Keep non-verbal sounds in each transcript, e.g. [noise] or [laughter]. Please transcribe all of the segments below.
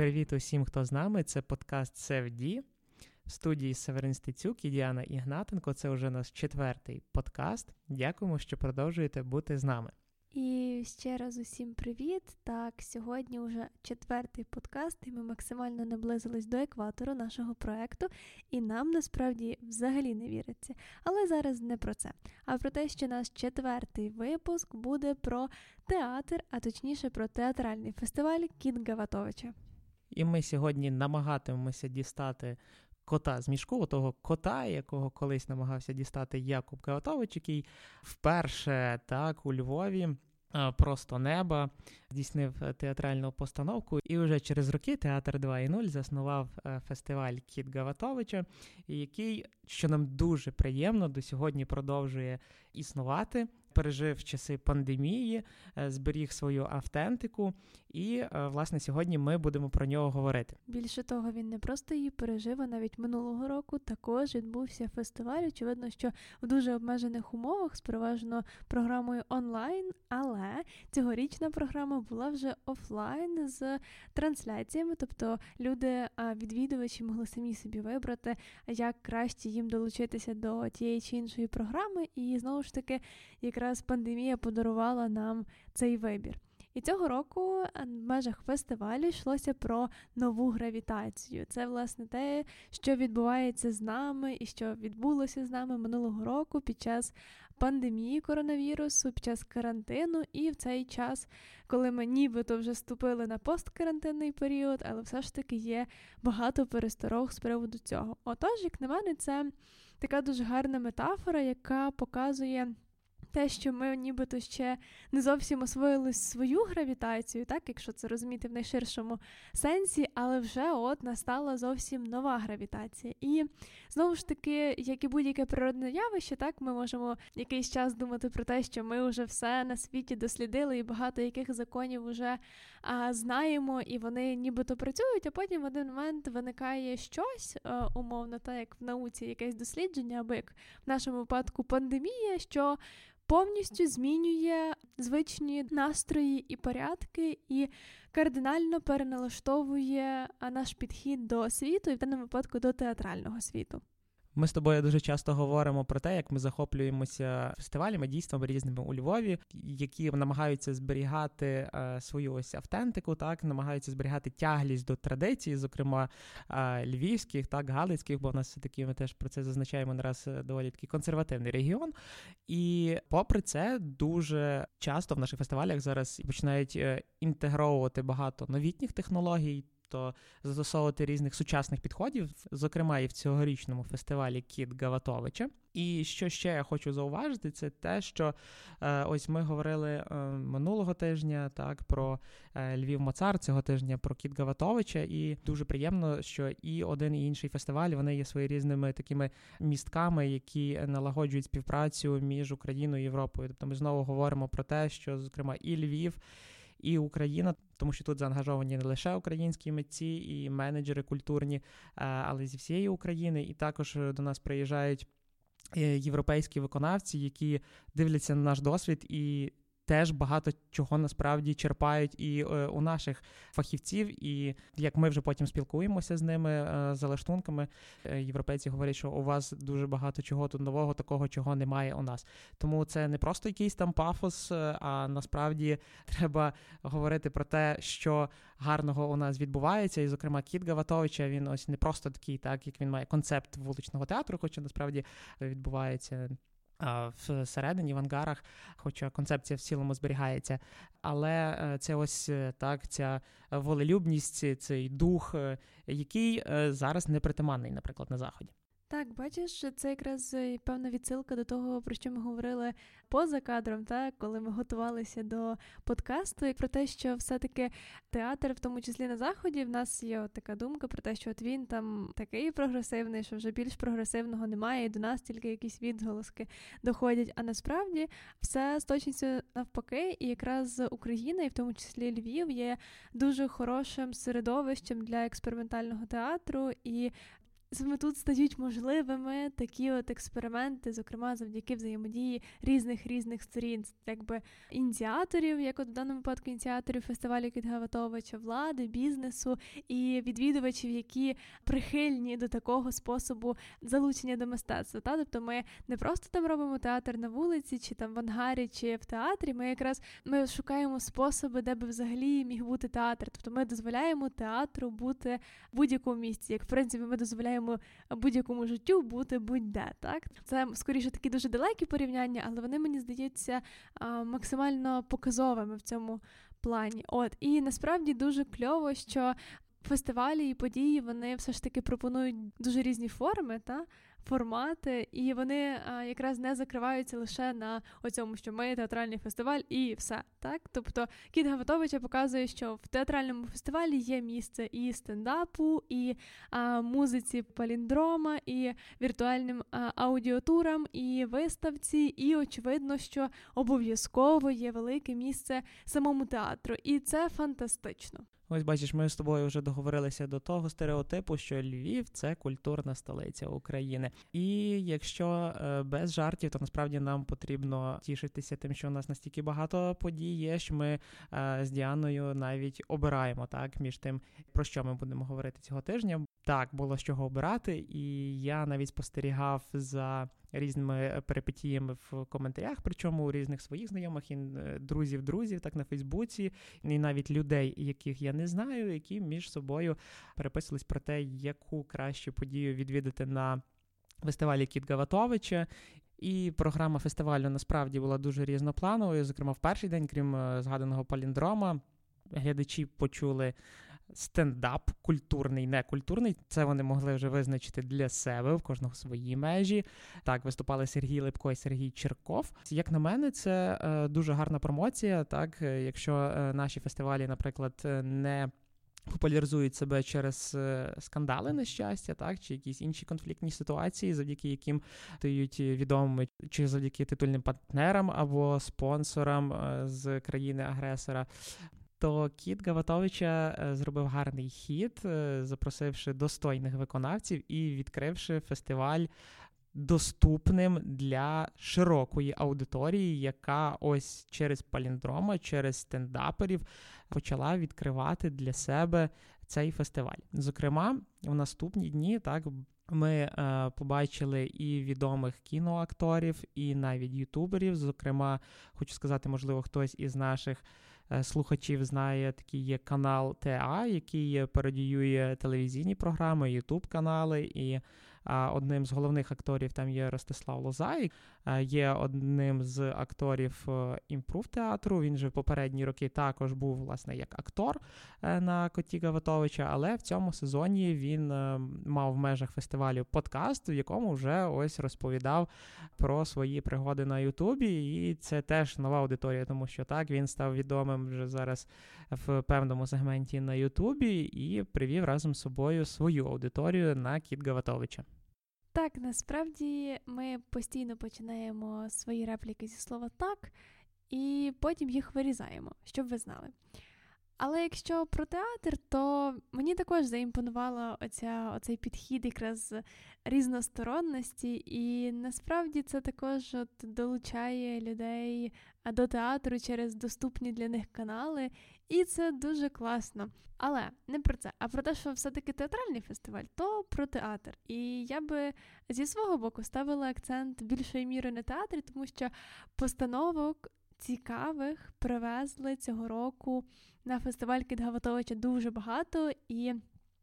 Привіт усім, хто з нами. Це подкаст Севді. В студії Северин Стецюк і Діана Ігнатенко. Це вже наш четвертий подкаст. Дякуємо, що продовжуєте бути з нами. І ще раз усім привіт. Так, сьогодні вже четвертий подкаст, і ми максимально наблизились до екватору нашого проекту, і нам насправді взагалі не віриться. Але зараз не про це, а про те, що наш четвертий випуск буде про театр, а точніше про театральний фестиваль Кіт Гаватовича. І ми сьогодні намагатимемося дістати. Кота з мішку, того кота, якого колись намагався дістати Якуб Гаватович, який вперше так у Львові просто неба здійснив е, театральну постановку, і вже через роки театр 2.0 заснував е, фестиваль Кіт Гаватовича, який, що нам дуже приємно, до сьогодні продовжує існувати пережив часи пандемії, е, зберіг свою автентику, і е, власне сьогодні ми будемо про нього говорити. Більше того, він не просто її пережив, а навіть минулого року також відбувся фестиваль. Очевидно, що в дуже обмежених умовах з переважно програмою онлайн, але цьогорічна програма була вже офлайн з трансляціями, тобто люди, відвідувачі могли самі собі вибрати, як краще їм долучитися до тієї чи іншої програми, і знову ж таки, якраз якраз пандемія подарувала нам цей вибір. І цього року в межах фестивалю йшлося про нову гравітацію. Це, власне, те, що відбувається з нами і що відбулося з нами минулого року під час пандемії коронавірусу, під час карантину, і в цей час, коли ми нібито вже вступили на посткарантинний період, але все ж таки є багато пересторог з приводу цього. Отож, як на мене, це така дуже гарна метафора, яка показує те, що ми нібито ще не зовсім освоїли свою гравітацію, так, якщо це розуміти в найширшому сенсі, але вже от настала зовсім нова гравітація. І знову ж таки, як і будь-яке природне явище, так ми можемо якийсь час думати про те, що ми вже все на світі дослідили, і багато яких законів вже а, знаємо, і вони нібито працюють, а потім в один момент виникає щось, а, умовно, так як в науці якесь дослідження, або як в нашому випадку пандемія, що повністю змінює звичні настрої і порядки, і кардинально переналаштовує наш підхід до світу, і в даному випадку до театрального світу. Ми з тобою дуже часто говоримо про те, як ми захоплюємося фестивалями, дійствами різними у Львові, які намагаються зберігати е, свою ось автентику, так намагаються зберігати тяглість до традицій, зокрема е, львівських, так галицьких, бо в нас все таки ми теж про це зазначаємо не раз е, доволі такий консервативний регіон. І попри це, дуже часто в наших фестивалях зараз починають інтегровувати багато новітніх технологій тобто застосовувати різних сучасних підходів, зокрема і в цьогорічному фестивалі Кіт Гаватовича. І що ще я хочу зауважити, це те, що е, ось ми говорили е, минулого тижня так про е, Львів Моцар, цього тижня про Кіт Гаватовича, і дуже приємно, що і один і інший фестиваль вони є своєрізними такими містками, які налагоджують співпрацю між Україною і Європою. Тобто ми знову говоримо про те, що зокрема і Львів і Україна, тому що тут заангажовані не лише українські митці і менеджери культурні, е, але зі всієї України, і також до нас приїжджають. Е, європейські виконавці, які дивляться на наш досвід і теж багато чого насправді черпають і е, у наших фахівців. І як ми вже потім спілкуємося з ними е, за лаштунками, е, європейці говорять, що у вас дуже багато чого тут нового, такого чого немає у нас. Тому це не просто якийсь там пафос, а насправді треба говорити про те, що гарного у нас відбувається. І, зокрема, Кіт Гаватовича він ось не просто такий, так як він має концепт вуличного театру, хоча насправді відбувається всередині в ангарах, хоча концепція в цілому зберігається. Але е, це ось е, так, ця волелюбність, цей дух, е, який зараз не притаманний, наприклад, на заході. Так, бачиш, це якраз е, певна відсилка до того, про що ми говорили поза кадром, так, коли ми готувалися до подкасту, і про те, що все-таки театр, в тому числі на заході, в нас є от така думка про те, що от він там такий прогресивний, що вже більш прогресивного немає, і до нас тільки якісь відголоски доходять. А насправді все з точністю навпаки, і якраз Україна, і в тому числі Львів, є дуже хорошим середовищем для експериментального театру і саме тут стають можливими такі от експерименти, зокрема завдяки взаємодії різних різних сторін, якби ініціаторів, як от в даному випадку ініціаторів фестивалю Кітгаватовича, влади, бізнесу і відвідувачів, які прихильні до такого способу залучення до мистецтва. Та тобто, ми не просто там робимо театр на вулиці, чи там в ангарі, чи в театрі. Ми якраз ми шукаємо способи, де би взагалі міг бути театр. Тобто ми дозволяємо театру бути в будь-якому місці. Як в принципі, ми дозволяємо будь-якому життю бути будь-де. Так це скоріше такі дуже далекі порівняння, але вони мені здаються максимально показовими в цьому плані. От і насправді дуже кльово, що фестивалі і події вони все ж таки пропонують дуже різні форми, та формати, і вони а, якраз не закриваються лише на оцьому, що ми театральний фестиваль, і все. Так, тобто Кіт Гаватовича показує, що в театральному фестивалі є місце і стендапу, і а, музиці паліндрома, і віртуальним а, аудіотурам, і виставці, і очевидно, що обов'язково є велике місце самому театру, і це фантастично. Ось бачиш, ми з тобою вже договорилися до того стереотипу, що Львів це культурна столиця України. І якщо е, без жартів, то насправді нам потрібно тішитися тим, що у нас настільки багато подій є, що ми е, з Діаною навіть обираємо так між тим, про що ми будемо говорити цього тижня. Так, було з чого обирати, і я навіть спостерігав за різними перипетіями в коментарях, причому у різних своїх знайомих і е, друзів-друзів, так на Фейсбуці, і навіть людей, яких я не знаю, які між собою переписувались про те, яку кращу подію відвідати на фестивалі Кіт Гаватовича. І програма фестивалю насправді була дуже різноплановою. Зокрема, в перший день, крім е, згаданого паліндрома, глядачі почули стендап, культурний, некультурний. Це вони могли вже визначити для себе в кожного свої межі. Так, виступали Сергій Липко і Сергій Черков. Як на мене, це е, дуже гарна промоція. Так, е, якщо е, наші фестивалі, наприклад, е, не Популяризують себе через е, скандали нещастя, так чи якісь інші конфліктні ситуації, завдяки яким стають відомими, чи завдяки титульним партнерам або спонсорам з країни-агресора то Кіт Гаватовича е, зробив гарний хід, е, запросивши достойних виконавців і відкривши фестиваль доступним для широкої аудиторії, яка ось через паліндрома, через стендаперів почала відкривати для себе цей фестиваль. Зокрема, в наступні дні так. Ми е, побачили і відомих кіноакторів, і навіть ютуберів. Зокрема, хочу сказати, можливо, хтось із наших слухачів знає, такий є канал ТА, який пародіює телевізійні програми, ютуб канали. І Одним з головних акторів там є Ростислав Лозай, є одним з акторів е, імпрув театру. Він же в попередні роки також був власне як актор е, на Коті Гаватовича, але в цьому сезоні він е, мав в межах фестивалю подкаст, в якому вже ось розповідав про свої пригоди на Ютубі. І це теж нова аудиторія, тому що так він став відомим вже зараз в певному сегменті на Ютубі і привів разом з собою свою аудиторію на Кіт Гаватовича. Так, насправді ми постійно починаємо свої репліки зі слова так, і потім їх вирізаємо, щоб ви знали. Але якщо про театр, то мені також заімпонувала оця, оцей підхід якраз різносторонності, і насправді це також от долучає людей до театру через доступні для них канали, і це дуже класно. Але не про це, а про те, що все-таки театральний фестиваль, то про театр. І я би зі свого боку ставила акцент більшої міри на театрі, тому що постановок цікавих привезли цього року на фестиваль Кіт дуже багато і.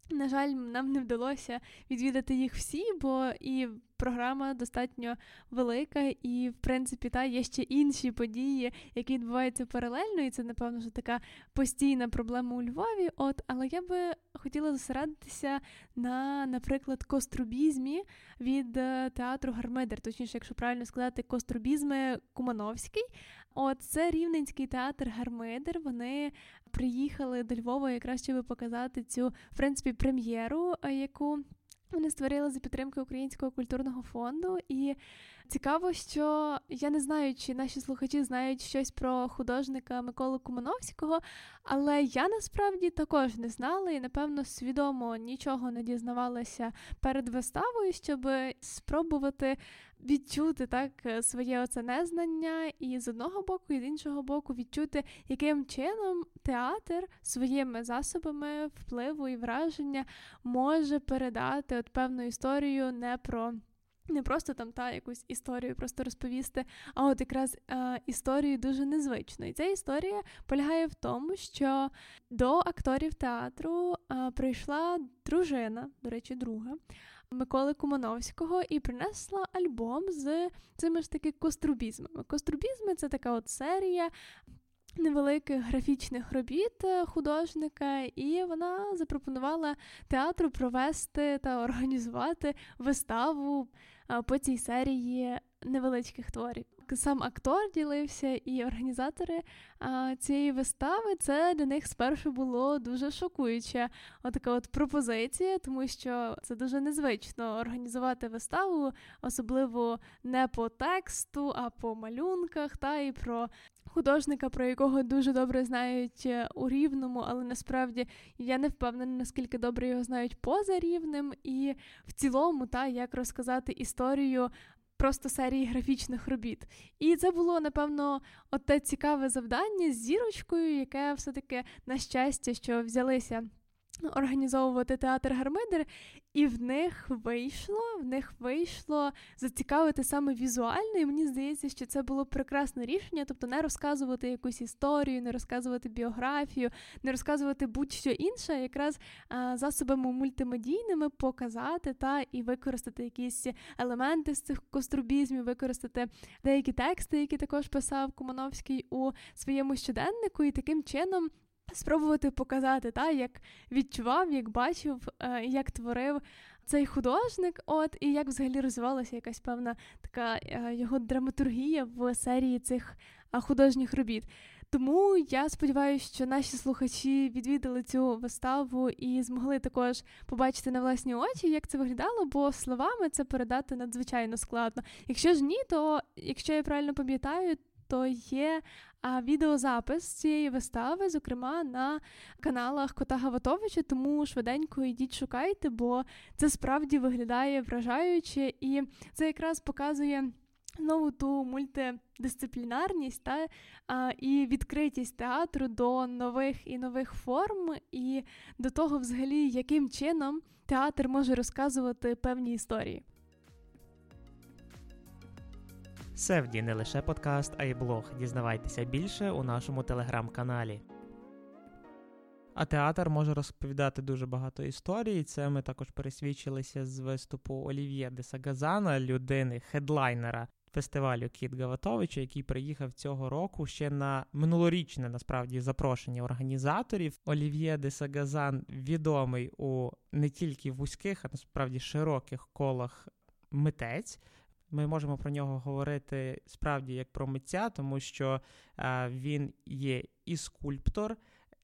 На жаль, нам не вдалося відвідати їх всі, бо і програма достатньо велика, і, в принципі, та є ще інші події, які відбуваються паралельно, і це, напевно, що така постійна проблема у Львові. От, але я би хотіла зосередитися на, наприклад, кострубізмі від е, театру Гармидер, точніше, якщо правильно сказати, кострубізми Кумановський. От це Рівненський театр Гармидер. Вони приїхали до Львова якраз щоб показати цю в принципі прем'єру, яку вони створили за підтримки Українського культурного фонду, і Цікаво, що я не знаю, чи наші слухачі знають щось про художника Миколу Кумановського, але я насправді також не знала і, напевно, свідомо нічого не дізнавалася перед виставою, щоб спробувати відчути так своє оце незнання, і з одного боку, і з іншого боку, відчути, яким чином театр своїми засобами впливу і враження може передати от певну історію не про. Не просто там та якусь історію просто розповісти, а от якраз е, історію дуже незвично. І ця історія полягає в тому, що до акторів театру е, прийшла дружина, до речі, друга Миколи Кумановського, і принесла альбом з цими ж таки кострубізмами. Кострубізми це така от серія. Невеликих графічних робіт е, художника, і вона запропонувала театру провести та організувати виставу по цій серії невеличких творів. Сам актор ділився, і організатори а, цієї вистави це для них спершу було дуже шокуюча отака от пропозиція, тому що це дуже незвично організувати виставу, особливо не по тексту, а по малюнках, та і про художника, про якого дуже добре знають е, у рівному, але насправді я не впевнена, наскільки добре його знають поза рівнем, і в цілому, та як розказати історію. Просто серії графічних робіт. І це було, напевно, от цікаве завдання з зірочкою, яке все-таки на щастя, що взялися організовувати театр Гармидер, і в них вийшло, в них вийшло зацікавити саме візуально, і мені здається, що це було прекрасне рішення, тобто не розказувати якусь історію, не розказувати біографію, не розказувати будь-що інше, якраз а, засобами мультимедійними показати та і використати якісь елементи з цих кострубізмів, використати деякі тексти, які також писав Кумановський у своєму щоденнику, і таким чином спробувати показати, та, як відчував, як бачив, е, як творив цей художник, от і як взагалі розвивалася якась певна така е, його драматургія в серії цих е, художніх робіт. Тому я сподіваюся, що наші слухачі відвідали цю виставу і змогли також побачити на власні очі, як це виглядало, бо словами це передати надзвичайно складно. Якщо ж ні, то якщо я правильно пам'ятаю, то є відеозапис цієї вистави, зокрема на каналах Кота Гаватовича, тому швиденько йдіть шукайте, бо це справді виглядає вражаюче, і це якраз показує. Знову ту мультидисциплінарність та а, і відкритість театру до нових і нових форм, і до того, взагалі, яким чином театр може розказувати певні історії. Севді не лише подкаст, а й блог. Дізнавайтеся більше у нашому телеграм-каналі. А театр може розповідати дуже багато історій. Це ми також пересвідчилися з виступу Олів'є де Сагазана, людини, хедлайнера фестивалю Кіт Гаватовича, який приїхав цього року ще на минулорічне насправді запрошення організаторів. Олів'є де Сагазан відомий у не тільки вузьких, а насправді широких колах митець. Ми можемо про нього говорити справді як про митця, тому що е, він є і скульптор,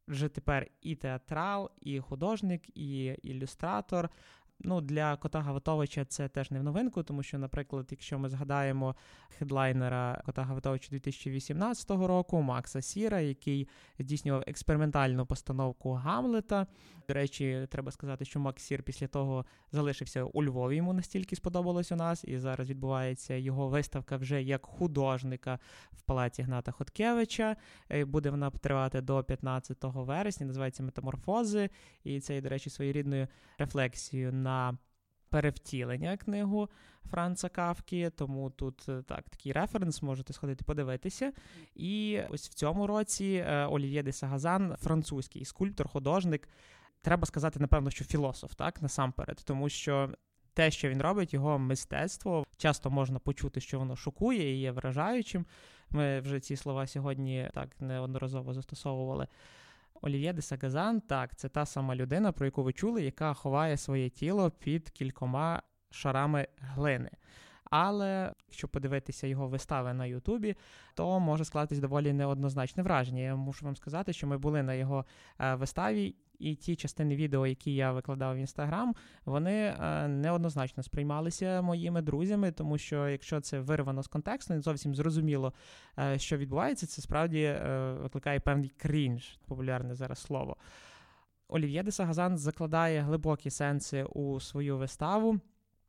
вже тепер і театрал, і художник, і ілюстратор. Ну, Для Кота Гаватовича це теж не в новинку, тому що, наприклад, якщо ми згадаємо хедлайнера Кота Гаватовича 2018 року, Макса Сіра, який здійснював експериментальну постановку Гамлета. До речі, треба сказати, що Макс Сір після того залишився у Львові. Йому настільки сподобалось у нас, і зараз відбувається його виставка вже як художника в палаці Гната Хоткевича. Е, буде вона тривати до 15 вересня, називається Метаморфози. І це, до речі, своєрідною рефлексією на перевтілення книгу Франца Кавкі, тому тут е, так такий референс, можете сходити подивитися. І ось в цьому році е, Олів'є де Сагазан, французький скульптор, художник. Треба сказати, напевно, що філософ, так насамперед, тому що те, що він робить, його мистецтво часто можна почути, що воно шокує і є вражаючим. Ми вже ці слова сьогодні так неодноразово застосовували. Олів'є де Сагазан, так, це та сама людина, про яку ви чули, яка ховає своє тіло під кількома шарами глини. Але якщо подивитися його вистави на Ютубі, то може склатись доволі неоднозначне враження. Я мушу вам сказати, що ми були на його е, виставі. І ті частини відео, які я викладав в інстаграм, вони е, неоднозначно сприймалися моїми друзями, тому що якщо це вирвано з контексту, не зовсім зрозуміло, е, що відбувається, це справді е, викликає певний крінж, популярне зараз слово. Олів'є де Сагазан закладає глибокі сенси у свою виставу.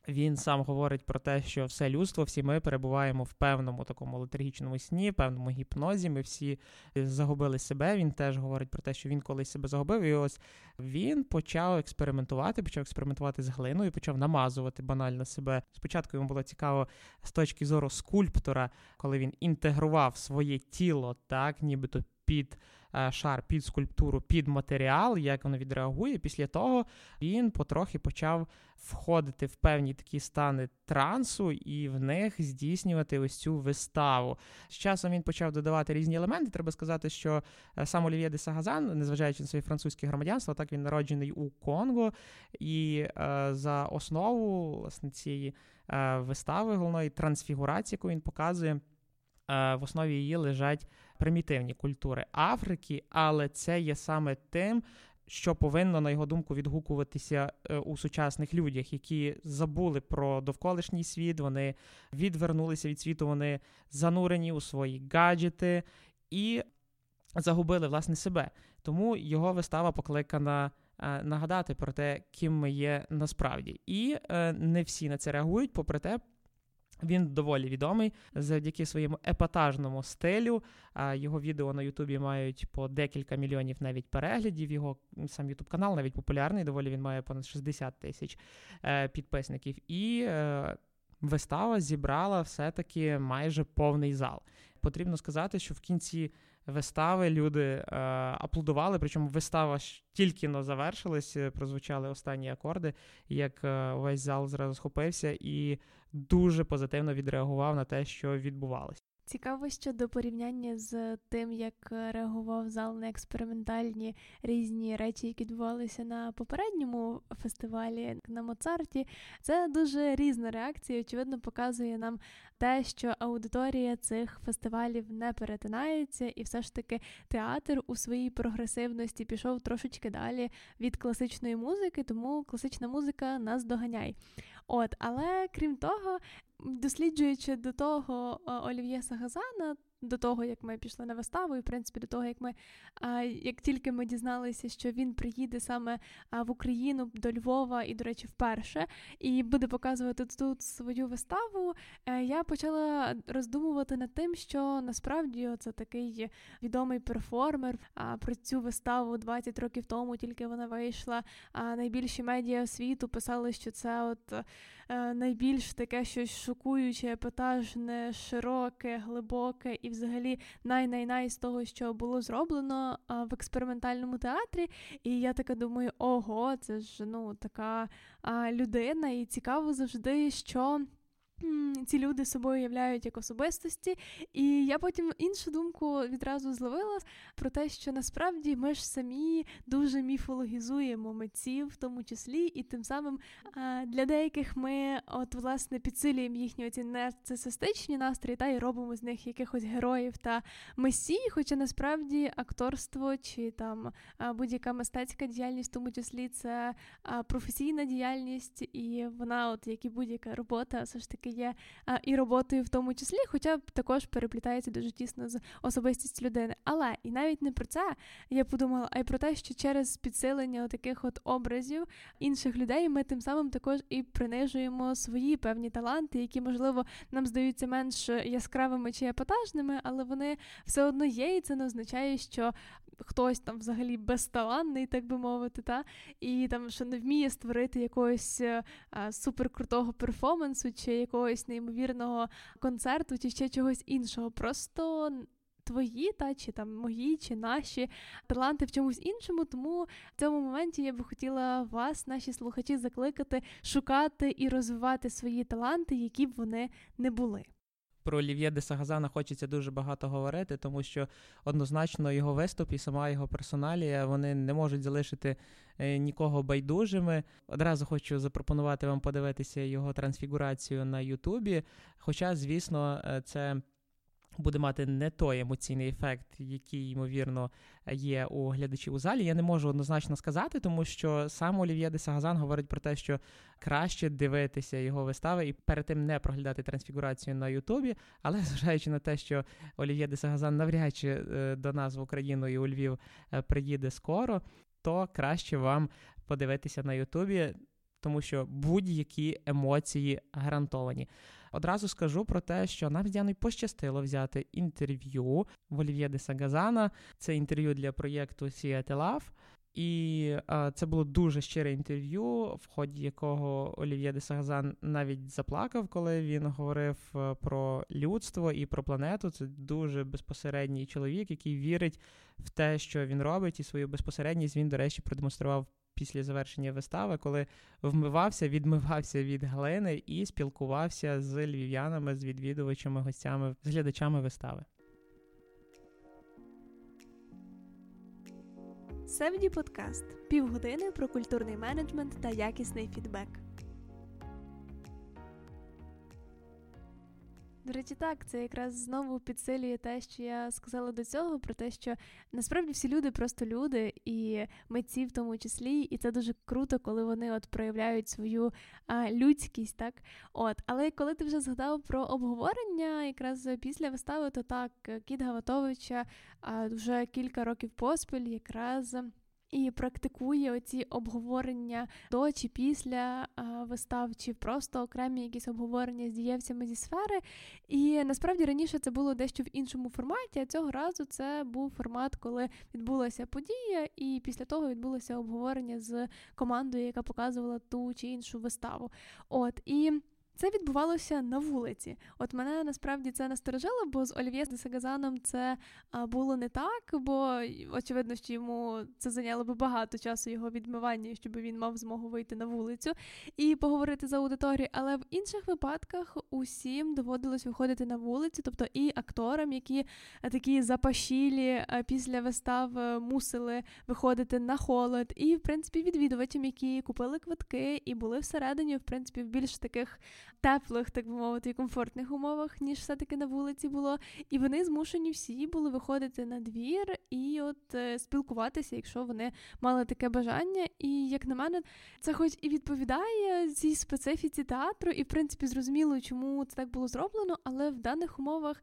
Він сам говорить про те, що все людство, всі ми перебуваємо в певному такому летаргічному сні, певному гіпнозі. Ми всі загубили себе. Він теж говорить про те, що він колись себе загубив. І ось він почав експериментувати, почав експериментувати з глиною, почав намазувати банально себе. Спочатку йому було цікаво з точки зору скульптора, коли він інтегрував своє тіло, так, нібито під Е, шар під скульптуру, під матеріал, як воно відреагує. Після того він потрохи почав входити в певні такі стани трансу і в них здійснювати ось цю виставу. З часом він почав додавати різні елементи. Треба сказати, що е, сам Олів'є де Сагазан, незважаючи на своє французьке громадянство, так він народжений у Конго, і е, за основу власне цієї е, вистави головної трансфігурації, яку він показує. Е, в основі її лежать примітивні культури Африки, але це є саме тим, що повинно, на його думку, відгукуватися е, у сучасних людях, які забули про довколишній світ, вони відвернулися від світу, вони занурені у свої гаджети і загубили власне себе. Тому його вистава покликана. Е, нагадати про те, ким ми є насправді, і е, не всі на це реагують, попри те, він доволі відомий завдяки своєму епатажному стилю. Його відео на Ютубі мають по декілька мільйонів навіть переглядів. Його сам Ютуб канал навіть популярний. Доволі він має понад 60 тисяч е, підписників. І е, вистава зібрала все-таки майже повний зал. Потрібно сказати, що в кінці. Вистави люди е, аплодували, причому вистава тільки но завершилась, прозвучали останні акорди, як е, весь зал зразу схопився, і дуже позитивно відреагував на те, що відбувалося. Цікаво щодо порівняння з тим, як реагував зал на експериментальні різні речі, які відбувалися на попередньому фестивалі на Моцарті. Це дуже різна реакція. Очевидно, показує нам те, що аудиторія цих фестивалів не перетинається, і все ж таки театр у своїй прогресивності пішов трошечки далі від класичної музики, тому класична музика нас доганяє. От, але крім того, досліджуючи до того Олів'є Сагазана, до того, як ми пішли на виставу, і в принципі до того, як ми як тільки ми дізналися, що він приїде саме в Україну до Львова і, до речі, вперше, і буде показувати тут свою виставу, е, я почала роздумувати над тим, що насправді це такий відомий перформер. А про цю виставу 20 років тому тільки вона вийшла. А найбільші медіа світу писали, що це от е, найбільш таке щось шокуюче, епатажне, широке, глибоке і взагалі най-най-най з того, що було зроблено а, в експериментальному театрі. І я така думаю, ого, це ж ну така а, людина, і цікаво завжди, що ці люди собою являють як особистості, і я потім іншу думку відразу зловила про те, що насправді ми ж самі дуже міфологізуємо митців, в тому числі, і тим самим для деяких ми от власне підсилюємо їхні оці нарцисистичні настрої та й робимо з них якихось героїв та месій, хоча насправді акторство чи там будь-яка мистецька діяльність, в тому числі це професійна діяльність, і вона, от як і будь-яка робота, все ж таки є а, і роботою в тому числі, хоча також переплітається дуже тісно з особистістю людини. Але і навіть не про це я подумала, а й про те, що через підсилення таких от образів інших людей ми тим самим також і принижуємо свої певні таланти, які, можливо, нам здаються менш яскравими чи епатажними, але вони все одно є, і це не означає, що хтось там взагалі безталанний, так би мовити, та і там що не вміє створити якогось а, е, суперкрутого перформансу, чи якогось неймовірного концерту, чи ще чогось іншого. Просто. Твої, та чи там мої, чи наші таланти в чомусь іншому. Тому в цьому моменті я би хотіла вас, наші слухачі, закликати шукати і розвивати свої таланти, які б вони не були про Олів'є де Сагазана хочеться дуже багато говорити, тому що однозначно його виступ і сама його персоналія вони не можуть залишити е, нікого байдужими. Одразу хочу запропонувати вам подивитися його трансфігурацію на Ютубі. Хоча, звісно, е, це буде мати не той емоційний ефект, який, ймовірно, є у глядачів у залі. Я не можу однозначно сказати, тому що сам Олів'є де Сагазан говорить про те, що краще дивитися його вистави і перед тим не проглядати трансфігурацію на Ютубі. Але [laughs] зважаючи на те, що Олів'є де Сагазан навряд чи е, до нас в Україну і у Львів е, приїде скоро, то краще вам подивитися на Ютубі, тому що будь-які емоції гарантовані. Одразу скажу про те, що нам з Діаною пощастило взяти інтерв'ю в Олів'є де Сагазана. Це інтерв'ю для проєкту Seattle Love. І а, це було дуже щире інтерв'ю, в ході якого Олів'є де Сагазан навіть заплакав, коли він говорив е, про людство і про планету. Це дуже безпосередній чоловік, який вірить в те, що він робить, і свою безпосередність він, до речі, продемонстрував після завершення вистави, коли вмивався, відмивався від глини і спілкувався з львів'янами, з відвідувачами, гостями, з глядачами вистави. Севді подкаст півгодини про культурний менеджмент та якісний фідбек. До речі, так, це якраз знову підсилює те, що я сказала до цього, про те, що насправді всі люди просто люди, і митці в тому числі, і це дуже круто, коли вони от проявляють свою а, людськість, так. От, але коли ти вже згадав про обговорення, якраз після вистави, то так, Кіт Гаватовича а, вже кілька років поспіль якраз і практикує оці обговорення до чи після вистав, чи просто окремі якісь обговорення з дієвцями зі сфери. І насправді раніше це було дещо в іншому форматі. А цього разу це був формат, коли відбулася подія, і після того відбулося обговорення з командою, яка показувала ту чи іншу виставу. От і. Це відбувалося на вулиці. От мене насправді це насторожило, бо з Олів'є де Сагазаном це було не так, бо очевидно, що йому це зайняло би багато часу його відмивання, щоб він мав змогу вийти на вулицю і поговорити з аудиторією. Але в інших випадках усім доводилось виходити на вулицю, тобто і акторам, які такі запашілі після вистав е, мусили виходити на холод, і в принципі відвідувачам, які купили квитки і були всередині, в принципі, в більш таких теплих, так би мовити, і комфортних умовах, ніж все-таки на вулиці було. І вони змушені всі були виходити на двір і от е, спілкуватися, якщо вони мали таке бажання. І як на мене, це хоч і відповідає цій специфіці театру, і в принципі зрозуміло, чому це так було зроблено, але в даних умовах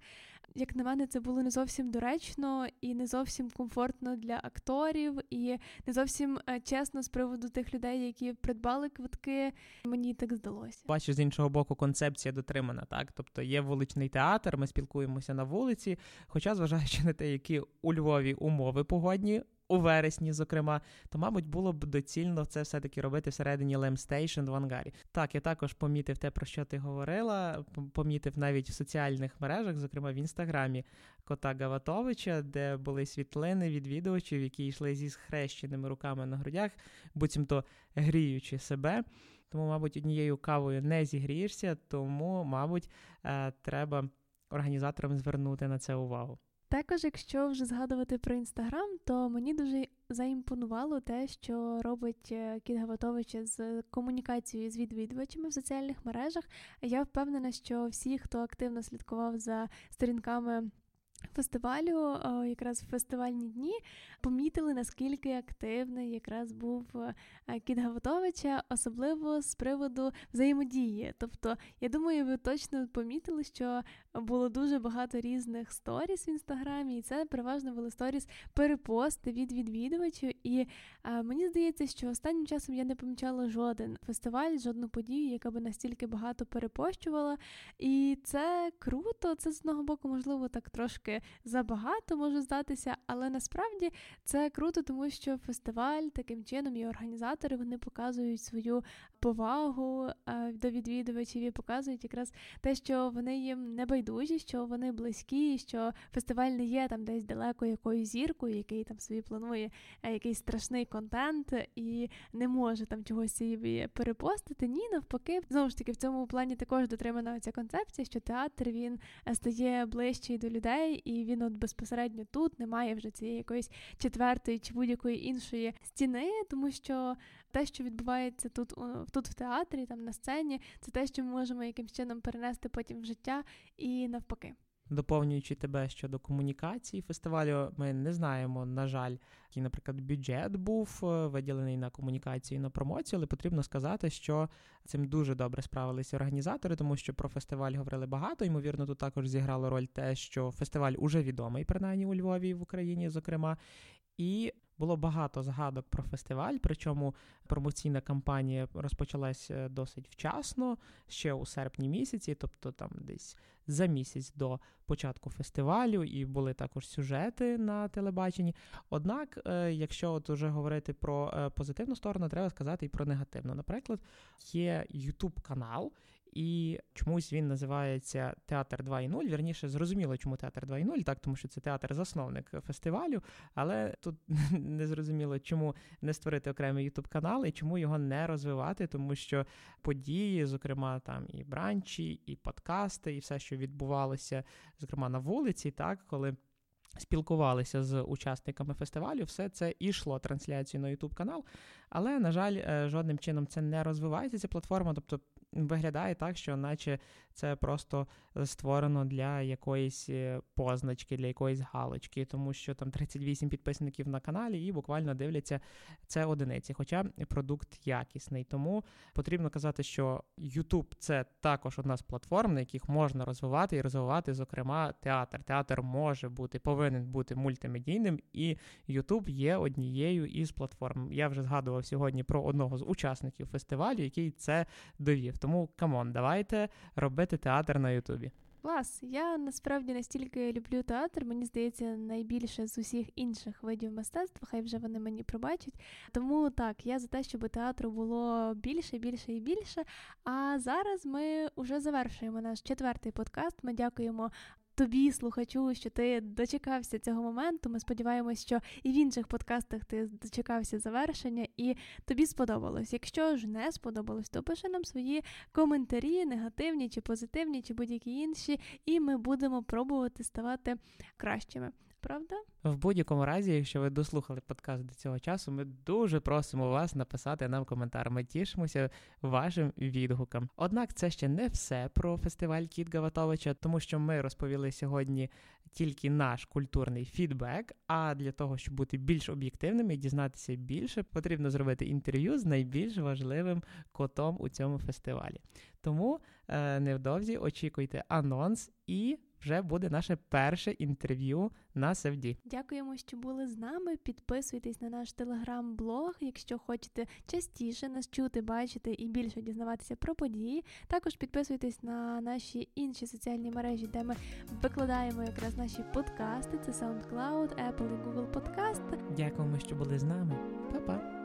як на мене, це було не зовсім доречно і не зовсім комфортно для акторів, і не зовсім е, чесно з приводу тих людей, які придбали квитки. Мені так здалося. Бачу, з іншого боку, концепція дотримана, так тобто є вуличний театр, ми спілкуємося на вулиці. Хоча, зважаючи на те, які у Львові умови погодні, у вересні, зокрема, то, мабуть, було б доцільно це все-таки робити всередині Lem Station в ангарі. Так, я також помітив те, про що ти говорила, помітив навіть в соціальних мережах, зокрема в інстаграмі кота Гаватовича, де були світлини відвідувачів, які йшли зі схрещеними руками на грудях, буцімто гріючи себе. Тому, мабуть, однією кавою не зігрієшся, тому, мабуть, е, треба організаторам звернути на це увагу. Також, якщо вже згадувати про інстаграм, то мені дуже заімпонувало те, що робить е, Кіт Гаватович з комунікацією з відвідувачами в соціальних мережах. Я впевнена, що всі, хто активно слідкував за сторінками фестивалю, якраз в фестивальні дні, помітили, наскільки активний якраз був е, Кіт Гаватовича, особливо з приводу взаємодії. Тобто, я думаю, ви точно помітили, що було дуже багато різних сторіс в інстаграмі, і це переважно були сторіс перепости від відвідувачів. І мені здається, що останнім часом я не помічала жоден фестиваль, жодну подію, яка би настільки багато перепощувала. І це круто. Це з одного боку, можливо, так трошки забагато може здатися, але насправді це круто, тому що фестиваль таким чином і організатори вони показують свою повагу до відвідувачів і показують якраз те, що вони їм не байдужі, що вони близькі, що фестиваль не є там десь далеко якоюсь зіркою, який там собі планує е, якийсь страшний контент і не може там чогось собі перепостити. Ні, навпаки, знову ж таки в цьому плані також дотримана ця концепція, що театр він е, стає ближчий до людей, і він от безпосередньо тут немає вже цієї якоїсь четвертої чи будь-якої іншої стіни, тому що те, що відбувається тут тут в театрі, там на сцені, це те, що ми можемо якимсь чином перенести потім в життя і навпаки. Доповнюючи тебе щодо комунікації фестивалю, ми не знаємо, на жаль, який, наприклад, бюджет був е, виділений на комунікацію і на промоцію, але потрібно сказати, що цим дуже добре справилися організатори, тому що про фестиваль говорили багато. Ймовірно, тут також зіграло роль те, що фестиваль уже відомий, принаймні у Львові і в Україні, зокрема. І було багато згадок про фестиваль, причому промоційна кампанія розпочалася е, досить вчасно, ще у серпні місяці, тобто там десь за місяць до початку фестивалю, і були також сюжети на телебаченні. Однак, е, якщо от уже говорити про е, позитивну сторону, треба сказати і про негативну. Наприклад, є youtube канал і чомусь він називається Театр 2.0. Вірніше, зрозуміло, чому театр 2.0, так тому що це театр-засновник фестивалю, але тут [laughs] не зрозуміло, чому не створити окремий ютуб канал і чому його не розвивати, тому що події, зокрема, там і бранчі, і подкасти, і все, що відбувалося, зокрема на вулиці, так коли. Спілкувалися з учасниками фестивалю, все це ішло трансляцію на YouTube канал, але, на жаль, е, жодним чином це не розвивається ця платформа. Тобто виглядає так, що наче це просто створено для якоїсь е, позначки, для якоїсь галочки, тому що там 38 підписників на каналі і буквально дивляться це одиниці. Хоча продукт якісний. Тому потрібно казати, що YouTube – це також одна з платформ, на яких можна розвивати і розвивати, зокрема, театр. Театр може бути, повинен бути мультимедійним, і YouTube є однією із платформ. Я вже згадував сьогодні про одного з учасників фестивалю, який це довів. Тому come on, давайте робити театр на Ютубі. Клас, я насправді настільки люблю театр, мені здається, найбільше з усіх інших видів мистецтва, хай вже вони мені пробачать. Тому так, я за те, щоб театру було більше, більше і більше. А зараз ми вже завершуємо наш четвертий подкаст. Ми дякуємо тобі, слухачу, що ти дочекався цього моменту. Ми сподіваємось, що і в інших подкастах ти дочекався завершення, і тобі сподобалось. Якщо ж не сподобалось, то пиши нам свої коментарі, негативні чи позитивні, чи будь-які інші, і ми будемо пробувати ставати кращими правда? В будь-якому разі, якщо ви дослухали подкаст до цього часу, ми дуже просимо вас написати нам коментар. Ми тішимося вашим відгукам. Однак це ще не все про фестиваль Кіт Гаватовича, тому що ми розповіли сьогодні тільки наш культурний фідбек. А для того, щоб бути більш об'єктивними і дізнатися більше, потрібно зробити інтерв'ю з найбільш важливим котом у цьому фестивалі. Тому е, невдовзі очікуйте анонс і вже буде наше перше інтерв'ю на Севді. Дякуємо, що були з нами. Підписуйтесь на наш телеграм-блог, якщо хочете частіше нас чути, бачити і більше дізнаватися про події. Також підписуйтесь на наші інші соціальні мережі, де ми викладаємо якраз наші подкасти. Це SoundCloud, Apple і Google Podcast. Дякуємо, що були з нами. Па-па!